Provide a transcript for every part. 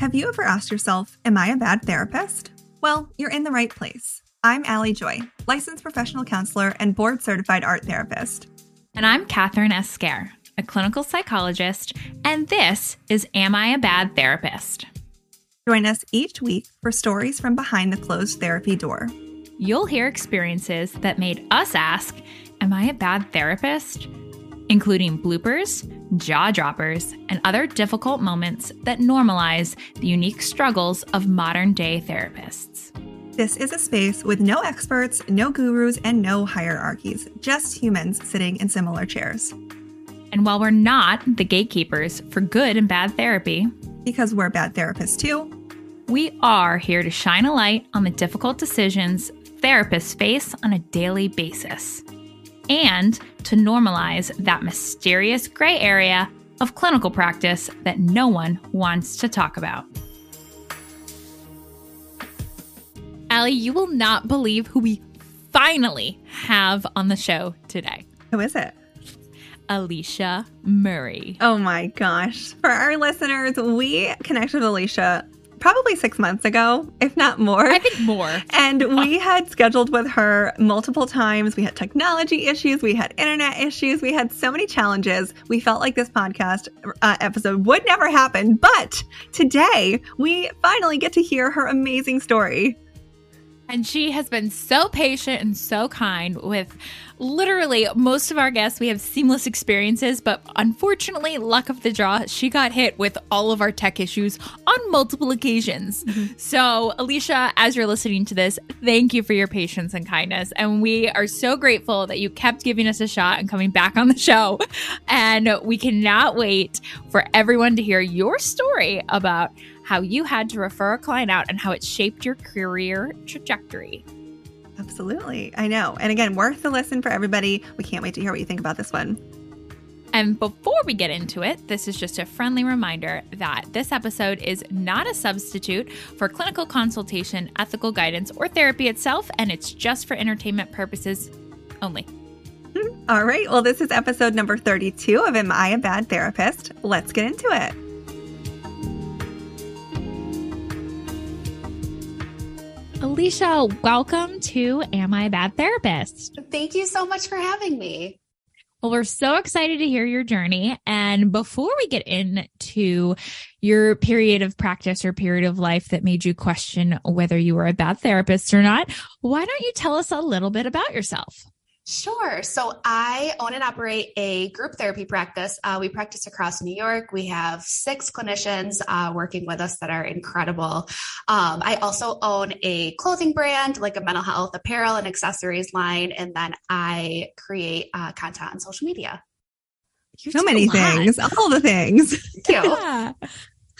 Have you ever asked yourself, Am I a bad therapist? Well, you're in the right place. I'm Allie Joy, licensed professional counselor and board certified art therapist. And I'm Kathryn Esquer, a clinical psychologist, and this is Am I a Bad Therapist? Join us each week for stories from behind the closed therapy door. You'll hear experiences that made us ask, Am I a bad therapist? including bloopers, jaw droppers, and other difficult moments that normalize the unique struggles of modern day therapists. This is a space with no experts, no gurus, and no hierarchies, just humans sitting in similar chairs. And while we're not the gatekeepers for good and bad therapy, because we're bad therapists too, we are here to shine a light on the difficult decisions therapists face on a daily basis and to normalize that mysterious gray area of clinical practice that no one wants to talk about. Allie, you will not believe who we finally have on the show today. Who is it? Alicia Murray. Oh my gosh. For our listeners, we connected with Alicia probably six months ago, if not more. I think more. And we had scheduled with her multiple times. We had technology issues, we had internet issues, we had so many challenges. We felt like this podcast uh, episode would never happen. But today, we finally get to hear her amazing story. And she has been so patient and so kind with literally most of our guests. We have seamless experiences, but unfortunately, luck of the draw, she got hit with all of our tech issues on multiple occasions. Mm-hmm. So, Alicia, as you're listening to this, thank you for your patience and kindness. And we are so grateful that you kept giving us a shot and coming back on the show. And we cannot wait for everyone to hear your story about how you had to refer a client out and how it shaped your career trajectory. Absolutely. I know. And again, worth the listen for everybody. We can't wait to hear what you think about this one. And before we get into it, this is just a friendly reminder that this episode is not a substitute for clinical consultation, ethical guidance, or therapy itself, and it's just for entertainment purposes only. Hmm. All right. Well, this is episode number 32 of Am I a Bad Therapist? Let's get into it. Alicia, welcome to Am I a Bad Therapist? Thank you so much for having me. Well, we're so excited to hear your journey. And before we get into your period of practice or period of life that made you question whether you were a bad therapist or not, why don't you tell us a little bit about yourself? Sure. So I own and operate a group therapy practice. Uh, we practice across New York. We have six clinicians uh, working with us that are incredible. Um, I also own a clothing brand, like a mental health apparel and accessories line, and then I create uh, content on social media. You so many things, all the things. Thank you. Yeah.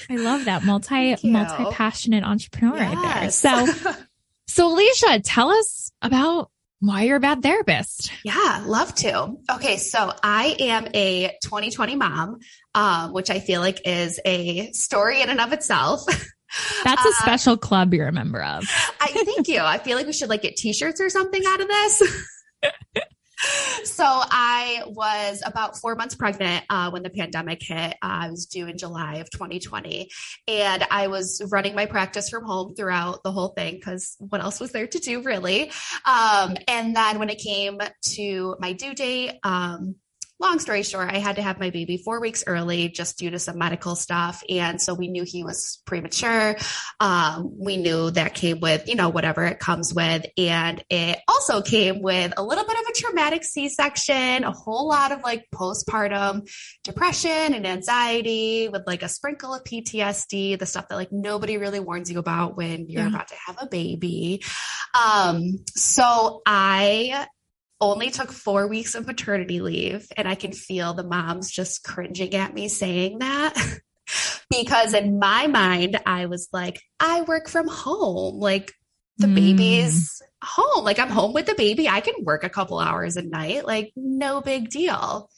I love that multi multi passionate entrepreneur yes. right there. So, so Alicia, tell us about why you're a bad therapist. Yeah, love to. Okay, so I am a 2020 mom, um, which I feel like is a story in and of itself. That's a uh, special uh, club you're a member of. I thank you. I feel like we should like get t-shirts or something out of this. so I was about four months pregnant uh, when the pandemic hit. Uh, I was due in July of 2020, and I was running my practice from home throughout the whole thing because what else was there to do, really? Um, and then when it came to my due date, um, long story short, I had to have my baby four weeks early just due to some medical stuff. And so we knew he was premature. Um, we knew that came with, you know, whatever it comes with. And it also came with a little bit of a traumatic C section, a whole lot of like postpartum depression and anxiety with like a sprinkle of PTSD, the stuff that like nobody really warns you about when you're yeah. about to have a baby. Um, so I only took four weeks of maternity leave, and I can feel the moms just cringing at me saying that. because in my mind, I was like, I work from home. Like the mm. baby's home. Like I'm home with the baby. I can work a couple hours a night. Like no big deal.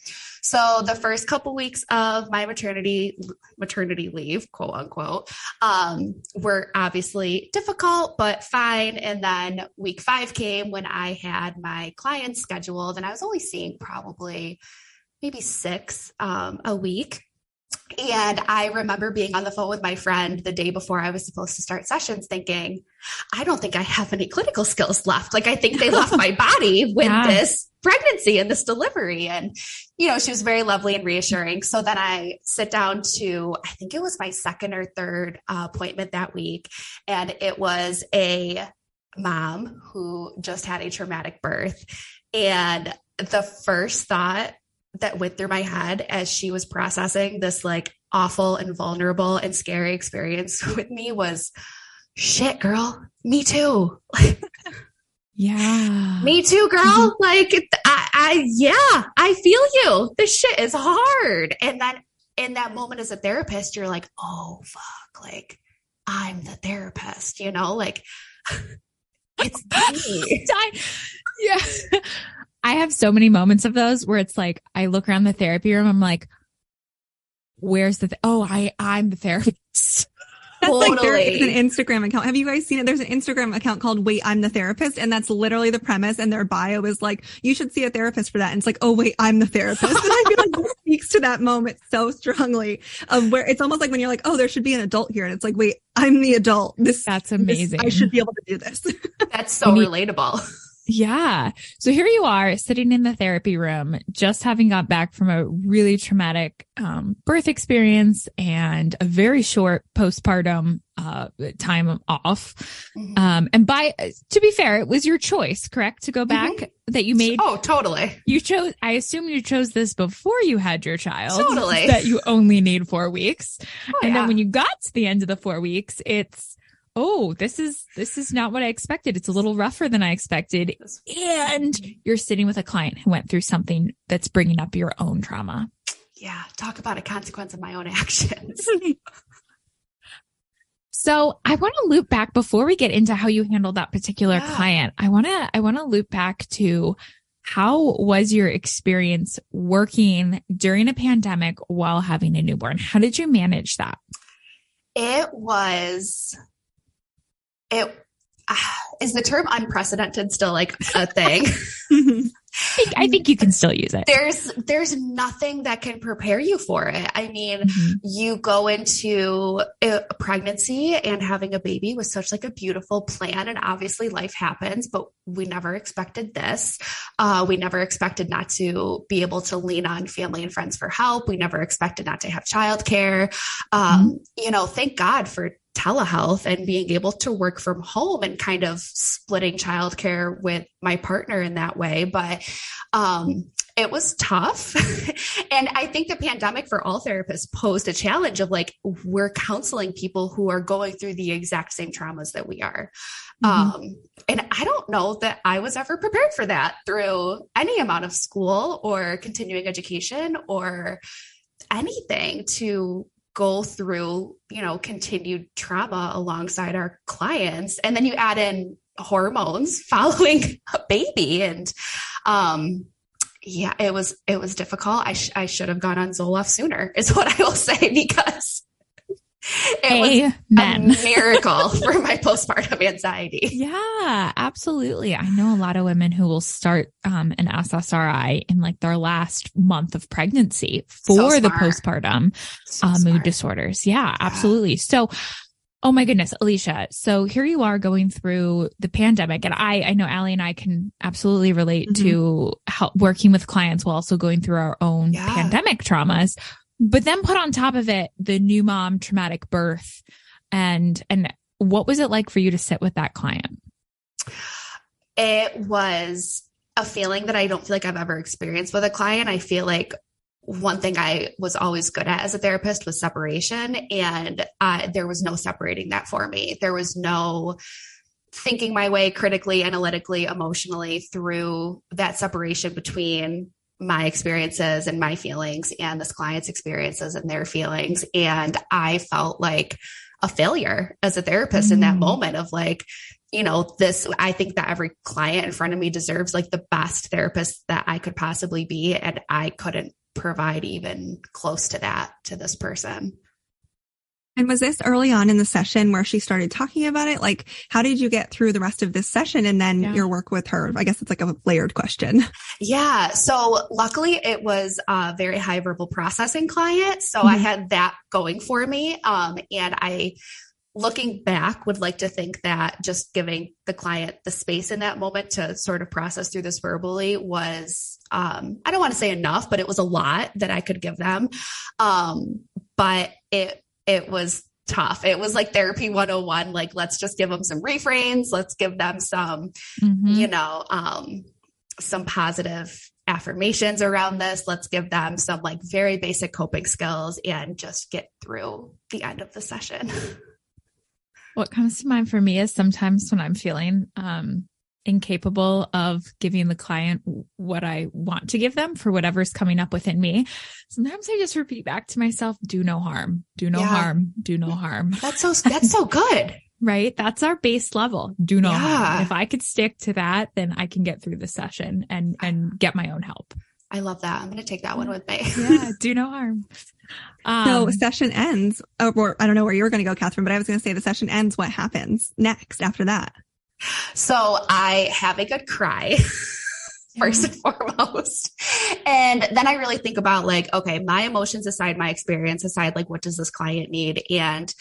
So the first couple weeks of my maternity maternity leave, quote unquote, um, were obviously difficult but fine. And then week five came when I had my clients scheduled, and I was only seeing probably maybe six um, a week. And I remember being on the phone with my friend the day before I was supposed to start sessions thinking, I don't think I have any clinical skills left. Like, I think they left my body with yeah. this pregnancy and this delivery. And, you know, she was very lovely and reassuring. So then I sit down to, I think it was my second or third uh, appointment that week. And it was a mom who just had a traumatic birth. And the first thought that went through my head as she was processing this like awful and vulnerable and scary experience with me was shit girl me too. Yeah. Me too girl. like I, I yeah i feel you. This shit is hard. And then in that moment as a therapist you're like oh fuck like i'm the therapist you know like it's me. I, yeah I have so many moments of those where it's like I look around the therapy room, I'm like, where's the th- oh I I'm the therapist. That's totally. like there's an Instagram account. Have you guys seen it? There's an Instagram account called Wait, I'm the Therapist. And that's literally the premise. And their bio is like, you should see a therapist for that. And it's like, oh, wait, I'm the therapist. And I feel like this speaks to that moment so strongly of where it's almost like when you're like, oh, there should be an adult here. And it's like, wait, I'm the adult. This, that's amazing. This, I should be able to do this. That's so relatable. Yeah. So here you are sitting in the therapy room, just having got back from a really traumatic um, birth experience and a very short postpartum uh, time off. Mm-hmm. Um, and by, to be fair, it was your choice, correct? To go back mm-hmm. that you made. Oh, totally. You chose, I assume you chose this before you had your child. Totally. That you only need four weeks. Oh, and yeah. then when you got to the end of the four weeks, it's, oh, this is this is not what I expected. It's a little rougher than I expected. And you're sitting with a client who went through something that's bringing up your own trauma. Yeah, talk about a consequence of my own actions. so, I want to loop back before we get into how you handled that particular yeah. client. I want to I want to loop back to how was your experience working during a pandemic while having a newborn? How did you manage that? It was it uh, is the term unprecedented still like a thing? I think you can still use it. There's there's nothing that can prepare you for it. I mean, mm-hmm. you go into a pregnancy and having a baby was such like a beautiful plan, and obviously life happens, but we never expected this. Uh, we never expected not to be able to lean on family and friends for help. We never expected not to have childcare. Um, mm-hmm. You know, thank God for telehealth and being able to work from home and kind of splitting childcare with my partner in that way. But um, it was tough. and I think the pandemic for all therapists posed a challenge of like, we're counseling people who are going through the exact same traumas that we are. Mm-hmm. Um, and I don't know that I was ever prepared for that through any amount of school or continuing education or anything to go through, you know, continued trauma alongside our clients. And then you add in hormones following a baby and um yeah, it was it was difficult. I sh- I should have gone on Zoloft sooner, is what I will say because it Amen. was a miracle for my postpartum anxiety. Yeah, absolutely. I know a lot of women who will start um, an SSRI in like their last month of pregnancy for so the postpartum so uh, mood disorders. Yeah, yeah, absolutely. So, oh my goodness, Alicia. So here you are going through the pandemic, and I I know Allie and I can absolutely relate mm-hmm. to help working with clients while also going through our own yeah. pandemic traumas but then put on top of it the new mom traumatic birth and and what was it like for you to sit with that client it was a feeling that i don't feel like i've ever experienced with a client i feel like one thing I was always good at as a therapist was separation, and uh, there was no separating that for me. There was no thinking my way critically, analytically, emotionally through that separation between my experiences and my feelings and this client's experiences and their feelings. And I felt like a failure as a therapist mm-hmm. in that mm. moment of like, you know, this, I think that every client in front of me deserves like the best therapist that I could possibly be. And I couldn't provide even close to that to this person. And was this early on in the session where she started talking about it? Like, how did you get through the rest of this session and then yeah. your work with her? I guess it's like a layered question. Yeah. So luckily it was a very high verbal processing client. So mm-hmm. I had that going for me. Um, and I, looking back would like to think that just giving the client the space in that moment to sort of process through this verbally was um, i don't want to say enough but it was a lot that i could give them um, but it it was tough. It was like therapy 101. Like, let's just give them some refrains. Let's give them some, mm-hmm. you know, um, some positive affirmations around this. Let's give them some like very basic coping skills and just get through the end of the session. What comes to mind for me is sometimes when I'm feeling um, incapable of giving the client what I want to give them for whatever's coming up within me. Sometimes I just repeat back to myself, do no harm, do no yeah. harm, do no harm. That's so, that's so good. right? That's our base level. Do no yeah. harm. If I could stick to that, then I can get through the session and, and get my own help. I love that. I'm going to take that one with me. yeah. Do no harm. Um, so session ends, or I don't know where you were going to go, Kathryn, but I was going to say the session ends. What happens next after that? So I have a good cry. first and foremost. And then I really think about like, okay, my emotions aside, my experience aside, like, what does this client need? And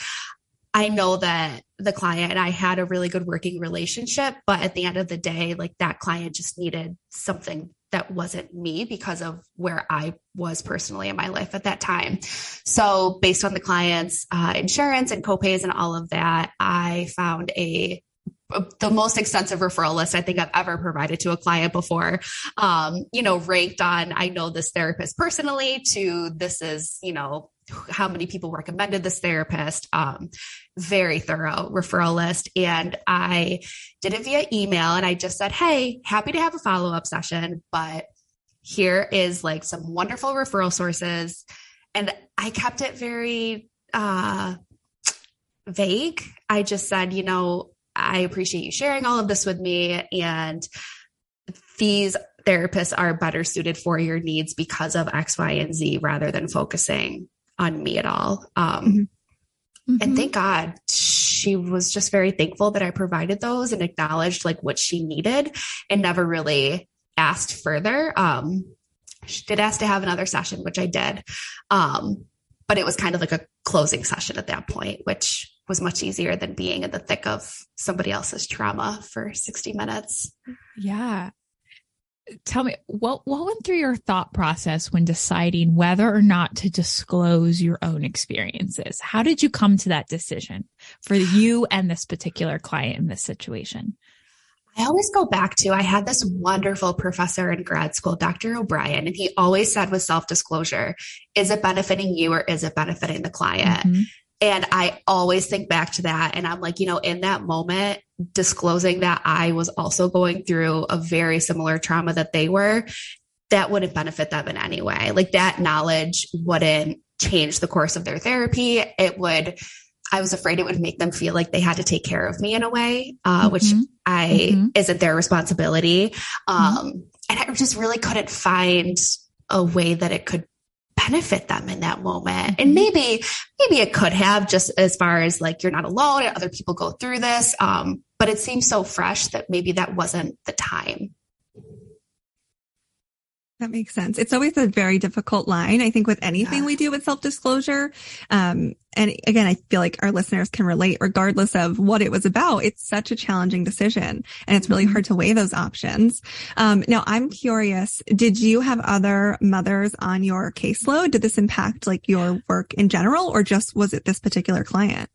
I know that the client and I had a really good working relationship, but at the end of the day, like that client just needed something that wasn't me because of where I was personally in my life at that time. So, based on the client's uh, insurance and copays and all of that, I found a the most extensive referral list I think I've ever provided to a client before. Um, you know, ranked on I know this therapist personally to this is, you know, how many people recommended this therapist. Um, very thorough referral list. And I did it via email and I just said, Hey, happy to have a follow up session, but here is like some wonderful referral sources. And I kept it very, uh, vague. I just said, you know, I appreciate you sharing all of this with me. And these therapists are better suited for your needs because of X, Y, and Z rather than focusing on me at all. Um, mm-hmm. Mm-hmm. And thank God she was just very thankful that I provided those and acknowledged like what she needed and never really asked further. Um, she did ask to have another session, which I did. Um, but it was kind of like a closing session at that point, which was much easier than being in the thick of somebody else's trauma for 60 minutes. Yeah. Tell me what what went through your thought process when deciding whether or not to disclose your own experiences? How did you come to that decision for you and this particular client in this situation? I always go back to I had this wonderful professor in grad school, Dr. O'Brien, and he always said with self disclosure, is it benefiting you or is it benefiting the client? Mm-hmm. And I always think back to that. And I'm like, you know, in that moment, disclosing that I was also going through a very similar trauma that they were, that wouldn't benefit them in any way. Like that knowledge wouldn't change the course of their therapy. It would, I was afraid it would make them feel like they had to take care of me in a way, uh, mm-hmm. which I mm-hmm. isn't their responsibility. Mm-hmm. Um, mm-hmm. and I just really couldn't find a way that it could benefit them in that moment. And mm-hmm. maybe, maybe it could have just as far as like, you're not alone and other people go through this. Um, but it seems so fresh that maybe that wasn't the time. That makes sense. It's always a very difficult line, I think, with anything yeah. we do with self disclosure. Um, and again, I feel like our listeners can relate regardless of what it was about. It's such a challenging decision and it's really mm-hmm. hard to weigh those options. Um, now I'm curious, did you have other mothers on your caseload? Did this impact like your work in general or just was it this particular client?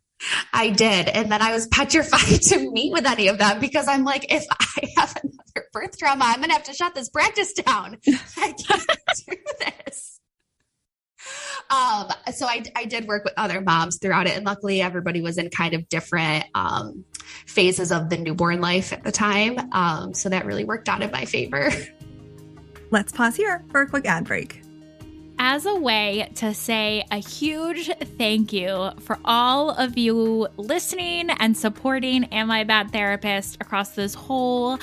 I did. And then I was petrified to meet with any of them because I'm like, if I have birth trauma, I'm going to have to shut this practice down. I can't do this. Um, so I, I did work with other moms throughout it. And luckily, everybody was in kind of different um, phases of the newborn life at the time. Um, so that really worked out in my favor. Let's pause here for a quick ad break. As a way to say a huge thank you for all of you listening and supporting Am I a Bad Therapist across this whole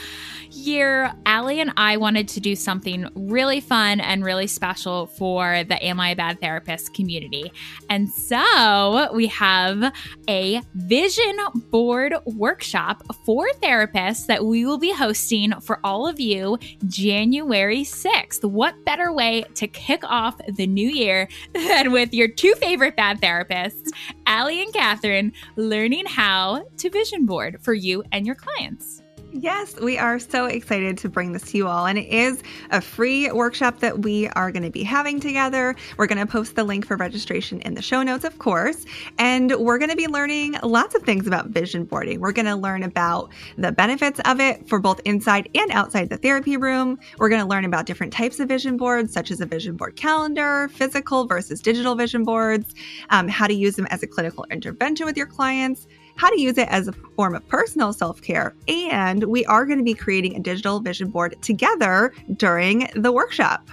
year, Allie and I wanted to do something really fun and really special for the Am I a Bad Therapist community. And so we have a vision board workshop for therapists that we will be hosting for all of you January 6th. What better way to kick off the new year than with your two favorite bad therapists, Allie and Kathryn, learning how to vision board for you and your clients? Yes, we are so excited to bring this to you all. And it is a free workshop that we are going to be having together. We're going to post the link for registration in the show notes, of course. And we're going to be learning lots of things about vision boarding. We're going to learn about the benefits of it for both inside and outside the therapy room. We're going to learn about different types of vision boards, such as a vision board calendar, physical versus digital vision boards, um, how to use them as a clinical intervention with your clients how to use it as a form of personal self care. And we are going to be creating a digital vision board together during the workshop.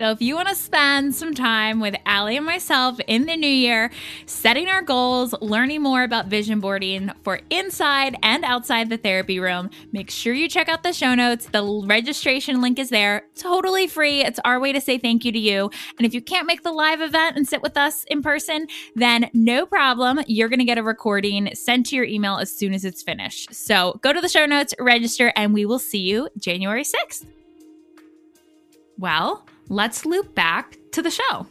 So if you want to spend some time with Allie and myself in the new year, setting our goals, learning more about vision boarding for inside and outside the therapy room, make sure you check out the show notes. The registration link is there, totally free. It's our way to say thank you to you. And if you can't make the live event and sit with us in person, then no problem. You're going to get a recording sent to your email as soon as it's finished. So go to the show notes, register, and we will see you January 6th. Well, let's loop back to the show.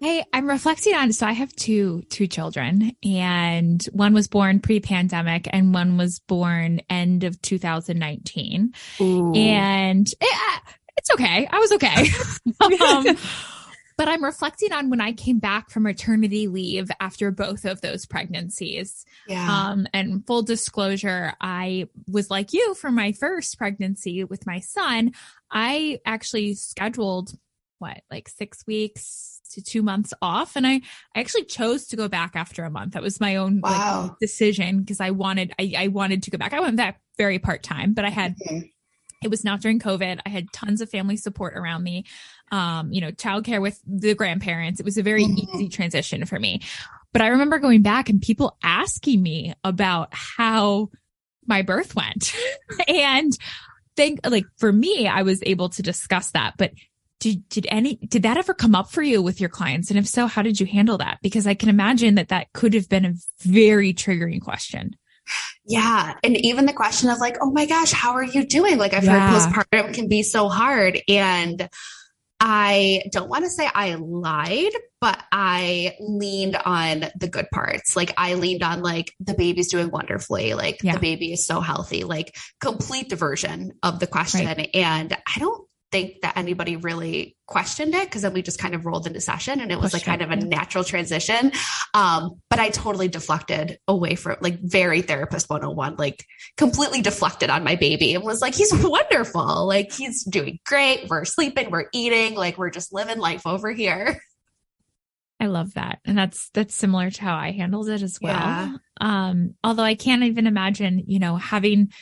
Hey, I'm reflecting on so I have two two children and one was born pre-pandemic and one was born end of 2019. Ooh. And it, eh, it's okay. I was okay. um, but I'm reflecting on when I came back from maternity leave after both of those pregnancies. Yeah. Um, and full disclosure, I was like you for my first pregnancy with my son. I actually scheduled what, like six weeks to two months off. And I, I actually chose to go back after a month. That was my own wow. like, decision because I wanted, I, I wanted to go back. I went back very part time, but I had mm-hmm it was not during COVID. I had tons of family support around me, um, you know, childcare with the grandparents. It was a very mm-hmm. easy transition for me. But I remember going back and people asking me about how my birth went. and think like for me, I was able to discuss that. But did, did any, did that ever come up for you with your clients? And if so, how did you handle that? Because I can imagine that that could have been a very triggering question. Yeah. And even the question of like, oh my gosh, how are you doing? Like I've yeah. heard postpartum can be so hard. And I don't want to say I lied, but I leaned on the good parts. Like I leaned on like the baby's doing wonderfully, like yeah. the baby is so healthy, like complete diversion of the question. Right. And I don't think that anybody really questioned it because then we just kind of rolled into session and it was Question, like kind of a natural transition. Um, but I totally deflected away from like very therapist 101, like completely deflected on my baby and was like, he's wonderful. Like he's doing great. We're sleeping, we're eating, like we're just living life over here. I love that. And that's that's similar to how I handled it as well. Yeah. Um, although I can't even imagine, you know, having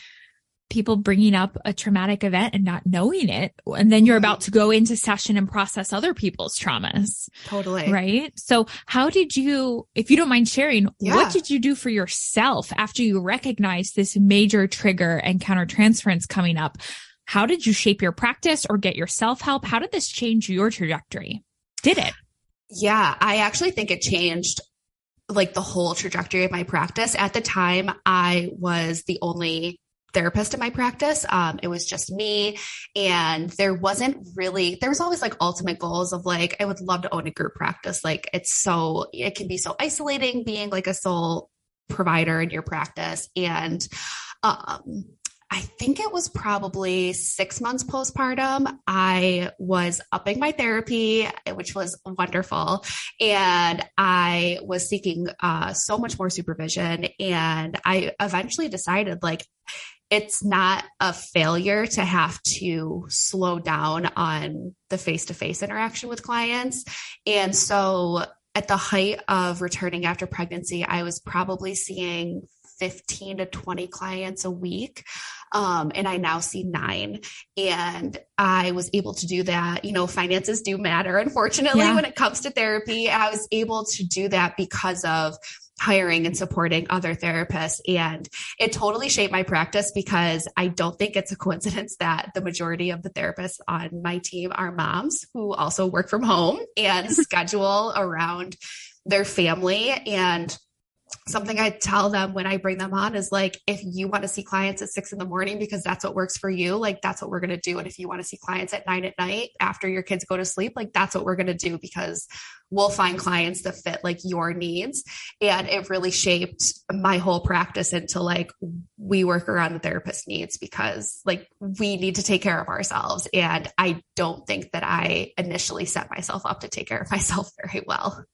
people bringing up a traumatic event and not knowing it. And then you're about to go into session and process other people's traumas. Totally. Right. So how did you, if you don't mind sharing, yeah. what did you do for yourself after you recognized this major trigger and countertransference coming up? How did you shape your practice or get your self help? How did this change your trajectory? Did it? Yeah, I actually think it changed like the whole trajectory of my practice. At the time, I was the only therapist in my practice. Um, it was just me. And there wasn't really, there was always like ultimate goals of like, I would love to own a group practice. Like it's so, it can be so isolating being like a sole provider in your practice. And, um, I think it was probably six months postpartum. I was upping my therapy, which was wonderful. And I was seeking uh, so much more supervision. And I eventually decided, like, it's not a failure to have to slow down on the face to face interaction with clients. And so at the height of returning after pregnancy, I was probably seeing 15 to 20 clients a week. Um, and I now see nine. And I was able to do that. You know, finances do matter, unfortunately, yeah. when it comes to therapy. I was able to do that because of hiring and supporting other therapists. And it totally shaped my practice because I don't think it's a coincidence that the majority of the therapists on my team are moms who also work from home and schedule around their family. And something I tell them when I bring them on is like, if you want to see clients at six in the morning because that's what works for you, like that's what we're going to do. And if you want to see clients at nine at night after your kids go to sleep, like that's what we're going to do because we'll find clients that fit like your needs. And it really shaped my whole practice into like, we work around the therapist needs because like we need to take care of ourselves. And I don't think that I initially set myself up to take care of myself very well.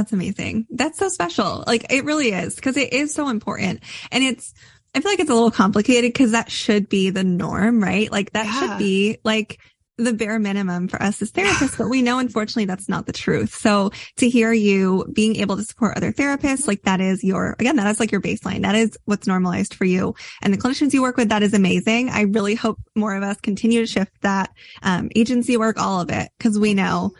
That's amazing. That's so special. Like it really is because it is so important. And it's, I feel like it's a little complicated because that should be the norm, right? Like that yeah. should be like the bare minimum for us as therapists, but we know unfortunately that's not the truth. So to hear you being able to support other therapists, like that is your, again, that is like your baseline. That is what's normalized for you and the clinicians you work with. That is amazing. I really hope more of us continue to shift that, um, agency work, all of it, because we know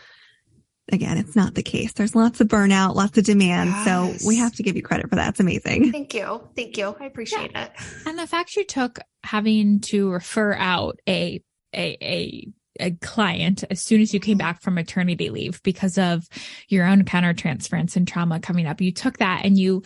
again, it's not the case. There's lots of burnout, lots of demand. Yes. So we have to give you credit for that. It's amazing. Thank you. Thank you. I appreciate yeah. it. And the fact you took having to refer out a, a, a, a client as soon as you came mm-hmm. back from maternity leave because of your own countertransference and trauma coming up. You took that and you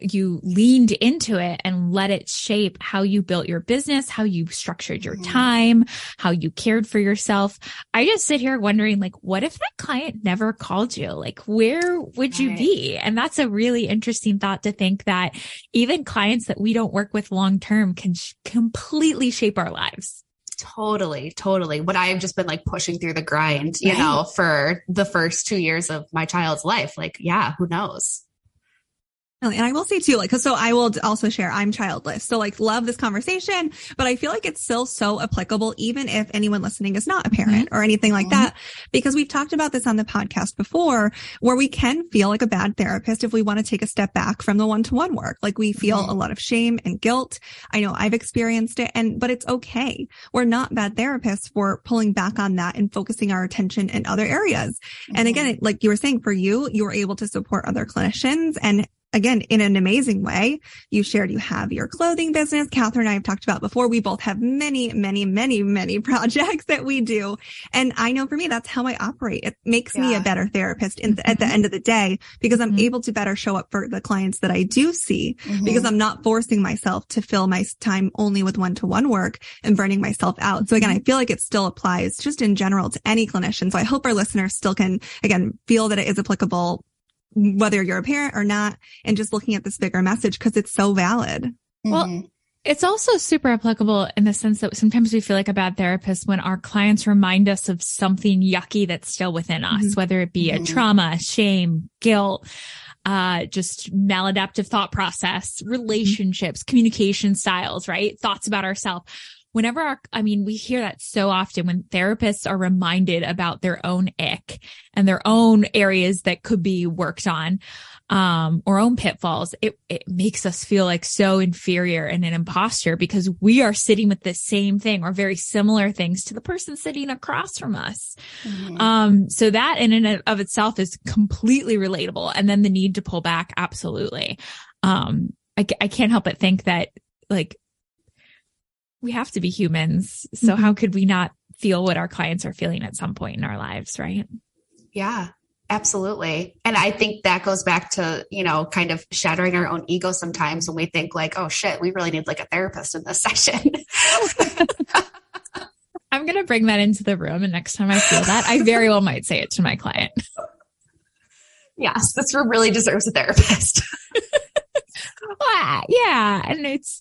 you leaned into it and let it shape how you built your business, how you structured your mm-hmm. time, how you cared for yourself. I just sit here wondering, like, what if that client never called you? Like, where would you be? And that's a really interesting thought to think that even clients that we don't work with long term can sh- completely shape our lives. Totally, totally. What I have just been like pushing through the grind, you right. know, for the first two years of my child's life. Like, yeah, who knows? And I will say too, like, so I will also share, I'm childless. So like love this conversation, but I feel like it's still so applicable, even if anyone listening is not a parent mm-hmm. or anything like mm-hmm. that, because we've talked about this on the podcast before where we can feel like a bad therapist if we want to take a step back from the one to one work. Like we feel mm-hmm. a lot of shame and guilt. I know I've experienced it and, but it's okay. We're not bad therapists for pulling back on that and focusing our attention in other areas. And again, mm-hmm. like you were saying for you, you were able to support other clinicians and again, in an amazing way. You shared you have your clothing business. Kathryn and I have talked about before. We both have many, many, many, many projects that we do. And I know for me, that's how I operate. It makes yeah. me a better therapist in, mm-hmm. at the mm-hmm. end of the day because I'm mm-hmm. able to better show up for the clients that I do see mm-hmm. because I'm not forcing myself to fill my time only with one to one work and burning myself out. So again, I feel like it still applies just in general to any clinician. So I hope our listeners still can, again, feel that it is applicable whether you're a parent or not, and just looking at this bigger message because it's so valid. Well, mm-hmm. It's also super applicable in the sense that sometimes we feel like a bad therapist when our clients remind us of something yucky that's still within us, mm-hmm. whether it be mm-hmm. a trauma, shame, guilt, uh, just maladaptive thought process, mm-hmm. relationships, communication styles, right? Thoughts about ourselves whenever our, I mean, we hear that so often when therapists are reminded about their own ick and their own areas that could be worked on, um, or own pitfalls, it, it makes us feel like so inferior and an imposter because we are sitting with the same thing or very similar things to the person sitting across from us. Mm-hmm. Um, so that in and of itself is completely relatable. And then the need to pull back. Absolutely. Um, I, I can't help but think that like we have to be humans. So mm-hmm. how could we not feel what our clients are feeling at some point in our lives, right? Yeah, absolutely. And I think that goes back to, you know, kind of shattering our own ego sometimes when we think like, oh shit, we really need like a therapist in this session. I'm going to bring that into the room. And next time I feel that, I very well might say it to my client. Yes, this room really deserves a therapist. yeah. And it's,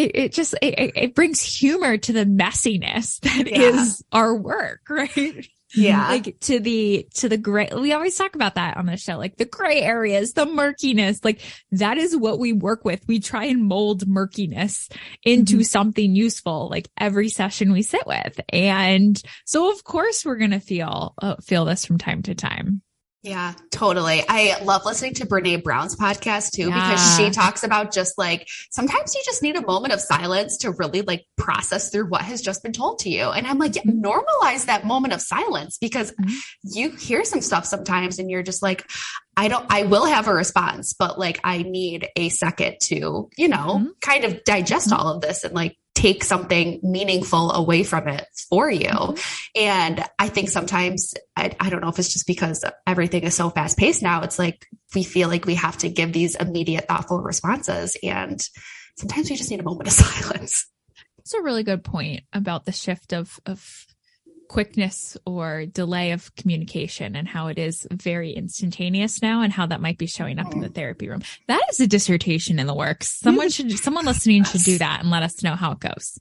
it, it just it, it brings humor to the messiness that yeah. is our work, right? Yeah. Like to the, to the gray, we always talk about that on the show, like the gray areas, the murkiness, like that is what we work with. We try and mold murkiness into mm-hmm. something useful, like every session we sit with. And so of course we're going to feel, uh, feel this from time to time. Yeah, totally. I love listening to Brene Brown's podcast too, yeah. because she talks about just like sometimes you just need a moment of silence to really like process through what has just been told to you. And I'm like, yeah, normalize that moment of silence because mm-hmm. you hear some stuff sometimes and you're just like, I don't, I will have a response, but like I need a second to, you know, mm-hmm. kind of digest mm-hmm. all of this and like take something meaningful away from it for you. Mm-hmm. And I think sometimes, I, I, don't know if it's just because everything is so fast paced now, it's like we feel like we have to give these immediate, thoughtful responses. And sometimes we just need a moment of silence. It's a really good point about the shift of, of quickness or delay of communication and how it is very instantaneous now and how that might be showing up in the mm. therapy room. That is a dissertation in the works. Someone should, someone listening should do that and let us know how it goes.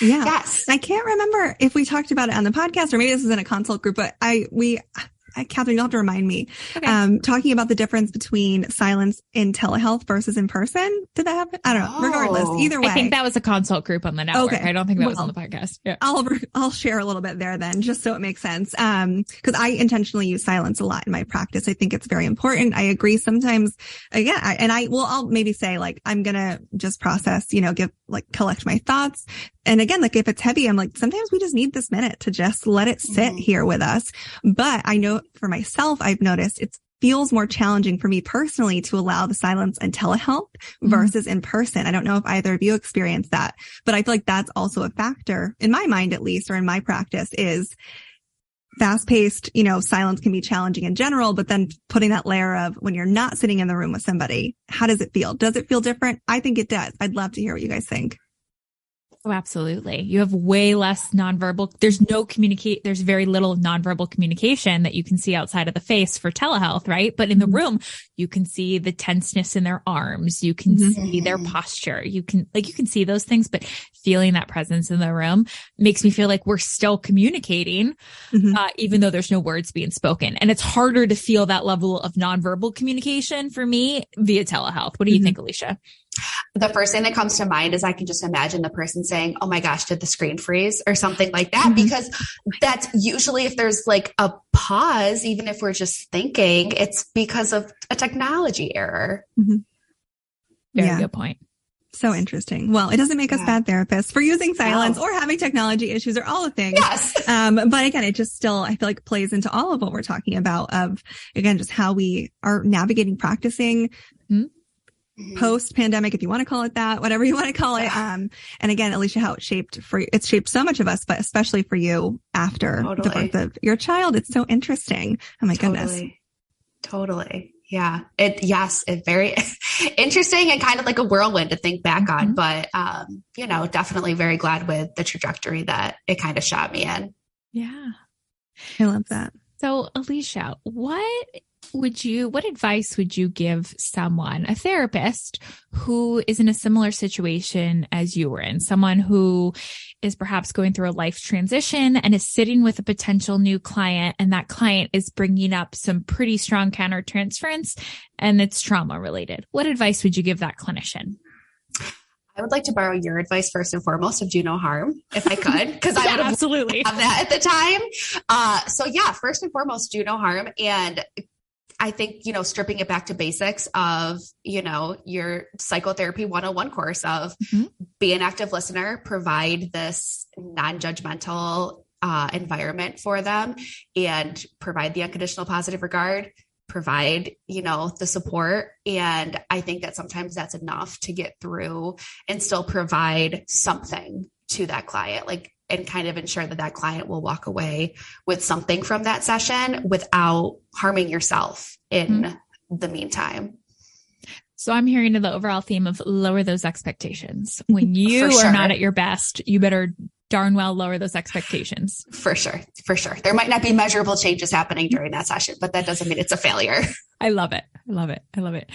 Yeah. Yes. I can't remember if we talked about it on the podcast or maybe this is in a consult group, but I, we, Kathryn, you'll have to remind me. Okay. Um, talking about the difference between silence in telehealth versus in person. Did that happen? I don't know. Oh. Regardless, either way. I think that was a consult group on the network. Okay. I don't think that well, was on the podcast. Yeah. I'll, I'll share a little bit there then, just so it makes sense. Um, cause I intentionally use silence a lot in my practice. I think it's very important. I agree sometimes, again, I, and I will, I'll maybe say like, I'm going to just process, you know, give, like collect my thoughts, and again, like if it's heavy, I'm like, sometimes we just need this minute to just let it sit mm-hmm. here with us. But I know for myself, I've noticed it feels more challenging for me personally to allow the silence and telehealth mm-hmm. versus in person. I don't know if either of you experience that, but I feel like that's also a factor in my mind, at least, or in my practice is fast paced, you know, silence can be challenging in general, but then putting that layer of when you're not sitting in the room with somebody, how does it feel? Does it feel different? I think it does. I'd love to hear what you guys think. Oh, absolutely. You have way less nonverbal. There's no communicate. There's very little nonverbal communication that you can see outside of the face for telehealth, right? But in the mm-hmm. room, you can see the tenseness in their arms. You can mm-hmm. see their posture. You can, like, you can see those things, but feeling that presence in the room makes me feel like we're still communicating, mm-hmm. uh, even though there's no words being spoken. And it's harder to feel that level of nonverbal communication for me via telehealth. What do you mm-hmm. think, Alicia? The first thing that comes to mind is I can just imagine the person saying, Oh my gosh, did the screen freeze or something like that? Mm-hmm. Because that's usually if there's like a pause, even if we're just thinking, it's because of a technology error. Mm-hmm. Very yeah. good point. So interesting. Well, it doesn't make us bad therapists for using silence or having technology issues or all the things. Yes. Um, but again, it just still, I feel like plays into all of what we're talking about of, again, just how we are navigating, practicing mm-hmm mm-hmm. post pandemic, if you want to call it that, whatever you want to call it. Um, and again, Alicia, how it shaped for it's shaped so much of us, but especially for you after totally. the birth of your child. It's so interesting. Oh my totally. goodness. Totally. Yeah. It, yes, it very interesting and kind of like a whirlwind to think back mm-hmm. on, but, um, you know, definitely very glad with the trajectory that it kind of shot me in. Yeah. I love that. So, Alicia, what would you, what advice would you give someone, a therapist who is in a similar situation as you were in, someone who is perhaps going through a life transition and is sitting with a potential new client and that client is bringing up some pretty strong countertransference and it's trauma related? What advice would you give that clinician? I would like to borrow your advice first and foremost of do no harm, if I could, because I would absolutely have that at the time. Uh, so yeah, first and foremost, do no harm and I think, you know, stripping it back to basics of, you know, your psychotherapy 101 course of mm-hmm. be an active listener, provide this non judgmental uh, environment for them and provide the unconditional positive regard, provide, you know, the support. And I think that sometimes that's enough to get through and still provide something to that client. Like and kind of ensure that that client will walk away with something from that session without harming yourself in mm-hmm. the meantime. So I'm hearing the overall theme of lower those expectations. When you sure. are not at your best, you better darn well lower those expectations. For sure. For sure. There might not be measurable changes happening during that session, but that doesn't mean it's a failure. I love it. I love it. I love it.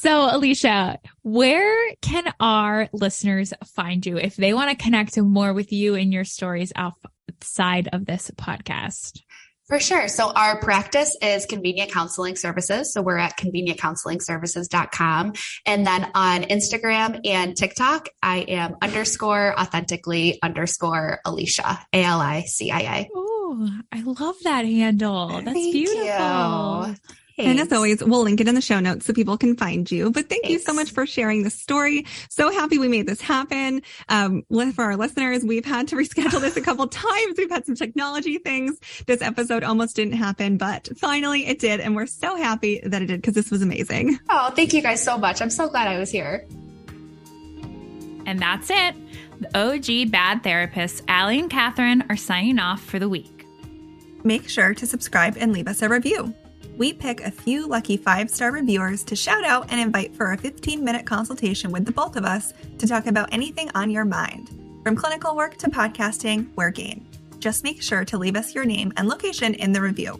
So, Alicia, where can our listeners find you if they want to connect more with you and your stories outside of this podcast? For sure. So our practice is convenient counseling services. So we're at convenientcounselingservices.com. And then on Instagram and TikTok, I am underscore authentically underscore Alicia, A L I C I A. Oh, I love that handle. That's Thank beautiful. you. And as always, we'll link it in the show notes so people can find you. But thank you so much for sharing this story. So happy we made this happen. Um, for our listeners, we've had to reschedule this a couple times. We've had some technology things. This episode almost didn't happen, but finally it did. And we're so happy that it did because this was amazing. Oh, thank you guys so much. I'm so glad I was here. And that's it. The OG bad therapists, Allie and Kathryn, are signing off for the week. Make sure to subscribe and leave us a review. We pick a few lucky five star reviewers to shout out and invite for a 15 minute consultation with the both of us to talk about anything on your mind. From clinical work to podcasting, we're game. Just make sure to leave us your name and location in the review.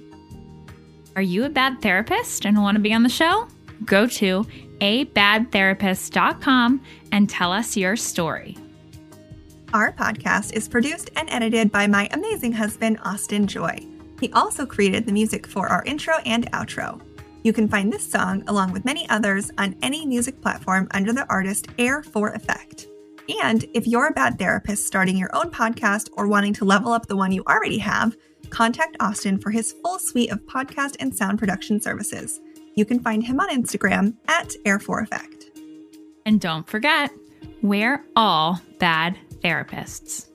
Are you a bad therapist and want to be on the show? Go to abadtherapist.com and tell us your story. Our podcast is produced and edited by my amazing husband, Austin Joy. He also created the music for our intro and outro. You can find this song, along with many others, on any music platform under the artist Air for Effect. And if you're a bad therapist starting your own podcast or wanting to level up the one you already have, contact Austin for his full suite of podcast and sound production services. You can find him on Instagram at Air for Effect. And don't forget, we're all bad therapists.